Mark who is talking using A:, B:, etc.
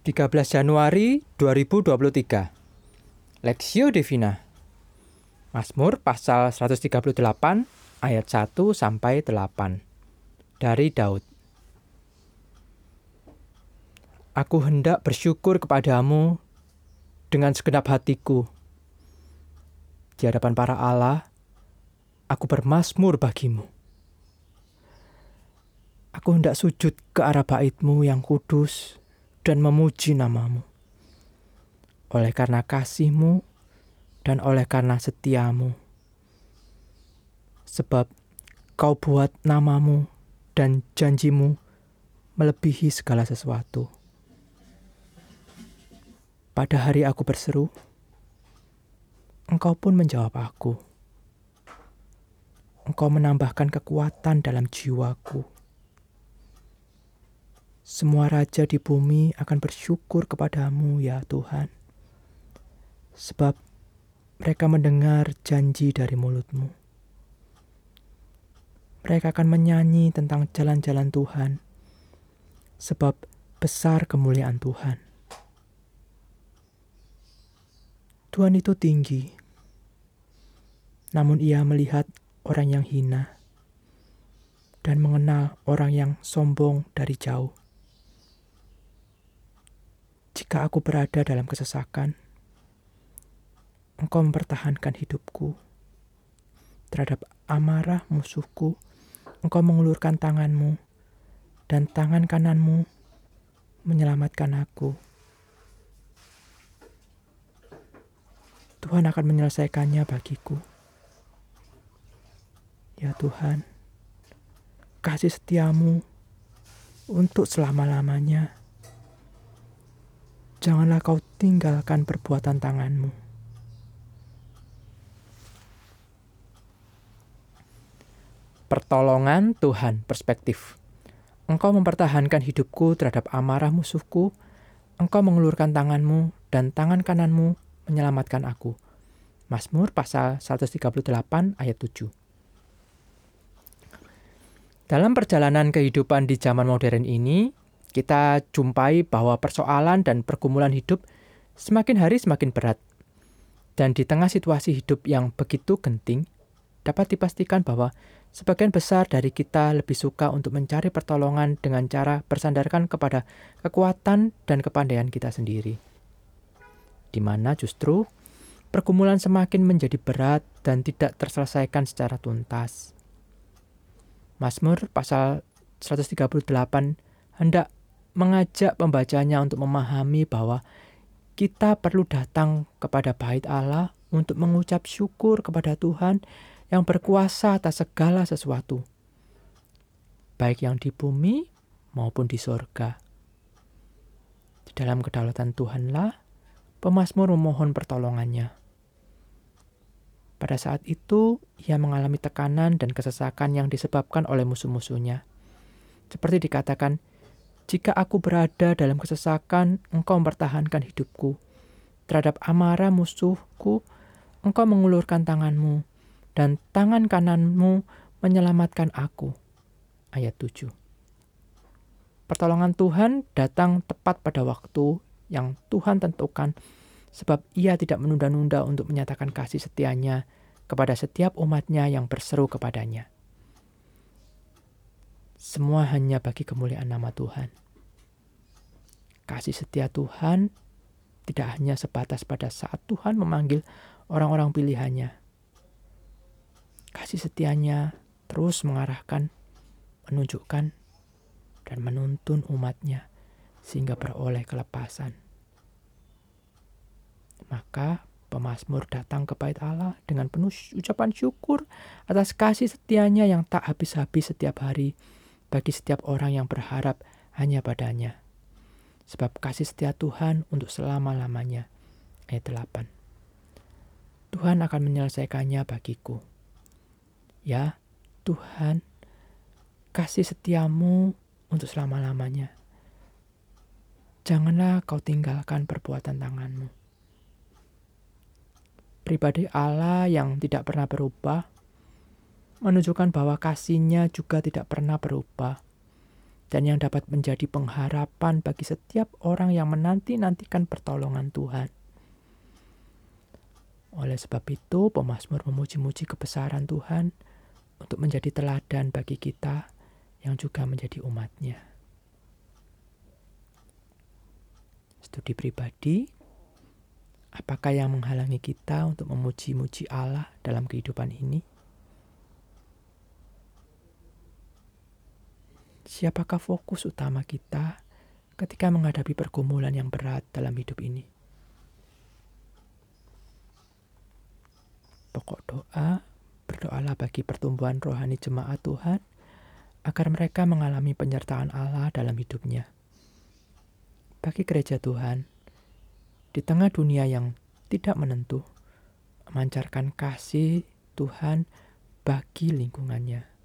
A: 13 Januari 2023 Lexio Divina. Mazmur pasal 138 ayat 1 sampai 8 dari Daud. Aku hendak bersyukur kepadamu dengan segenap hatiku. Di hadapan para Allah, aku bermasmur bagimu. Aku hendak sujud ke arah baitmu yang kudus dan memuji namamu. Oleh karena kasihmu dan oleh karena setiamu. Sebab kau buat namamu dan janjimu melebihi segala sesuatu. Pada hari aku berseru, engkau pun menjawab aku. Engkau menambahkan kekuatan dalam jiwaku semua raja di bumi akan bersyukur kepadamu, ya Tuhan, sebab mereka mendengar janji dari mulutmu. Mereka akan menyanyi tentang jalan-jalan Tuhan, sebab besar kemuliaan Tuhan. Tuhan itu tinggi, namun Ia melihat orang yang hina dan mengenal orang yang sombong dari jauh. Jika aku berada dalam kesesakan, engkau mempertahankan hidupku. Terhadap amarah musuhku, engkau mengulurkan tanganmu, dan tangan kananmu menyelamatkan aku. Tuhan akan menyelesaikannya bagiku. Ya Tuhan, kasih setiamu untuk selama-lamanya janganlah kau tinggalkan perbuatan tanganmu. Pertolongan Tuhan perspektif. Engkau mempertahankan hidupku terhadap amarah musuhku. Engkau mengulurkan tanganmu dan tangan kananmu menyelamatkan aku. Mazmur pasal 138 ayat 7. Dalam perjalanan kehidupan di zaman modern ini, kita jumpai bahwa persoalan dan pergumulan hidup semakin hari semakin berat. Dan di tengah situasi hidup yang begitu genting, dapat dipastikan bahwa sebagian besar dari kita lebih suka untuk mencari pertolongan dengan cara bersandarkan kepada kekuatan dan kepandaian kita sendiri. Di mana justru pergumulan semakin menjadi berat dan tidak terselesaikan secara tuntas. Mazmur pasal 138 hendak mengajak pembacanya untuk memahami bahwa kita perlu datang kepada bait Allah untuk mengucap syukur kepada Tuhan yang berkuasa atas segala sesuatu, baik yang di bumi maupun di sorga. Di dalam kedaulatan Tuhanlah, pemazmur memohon pertolongannya. Pada saat itu, ia mengalami tekanan dan kesesakan yang disebabkan oleh musuh-musuhnya. Seperti dikatakan, jika aku berada dalam kesesakan, engkau mempertahankan hidupku. Terhadap amarah musuhku, engkau mengulurkan tanganmu, dan tangan kananmu menyelamatkan aku. Ayat 7 Pertolongan Tuhan datang tepat pada waktu yang Tuhan tentukan, sebab ia tidak menunda-nunda untuk menyatakan kasih setianya kepada setiap umatnya yang berseru kepadanya. Semua hanya bagi kemuliaan nama Tuhan. Kasih setia Tuhan tidak hanya sebatas pada saat Tuhan memanggil orang-orang pilihannya. Kasih setianya terus mengarahkan, menunjukkan, dan menuntun umatnya sehingga beroleh kelepasan. Maka pemazmur datang ke bait Allah dengan penuh ucapan syukur atas kasih setianya yang tak habis-habis setiap hari bagi setiap orang yang berharap hanya padanya. Sebab kasih setia Tuhan untuk selama-lamanya. Ayat 8. Tuhan akan menyelesaikannya bagiku. Ya, Tuhan, kasih setiamu untuk selama-lamanya. Janganlah kau tinggalkan perbuatan tanganmu. Pribadi Allah yang tidak pernah berubah menunjukkan bahwa kasihnya juga tidak pernah berubah. dan yang dapat menjadi pengharapan bagi setiap orang yang menanti-nantikan pertolongan Tuhan. Oleh sebab itu, pemazmur memuji-muji kebesaran Tuhan untuk menjadi teladan bagi kita yang juga menjadi umatnya. Studi pribadi, apakah yang menghalangi kita untuk memuji-muji Allah dalam kehidupan ini? Siapakah fokus utama kita ketika menghadapi pergumulan yang berat dalam hidup ini? Pokok doa, berdoalah bagi pertumbuhan rohani jemaat Tuhan, agar mereka mengalami penyertaan Allah dalam hidupnya. Bagi gereja Tuhan, di tengah dunia yang tidak menentu, memancarkan kasih Tuhan bagi lingkungannya.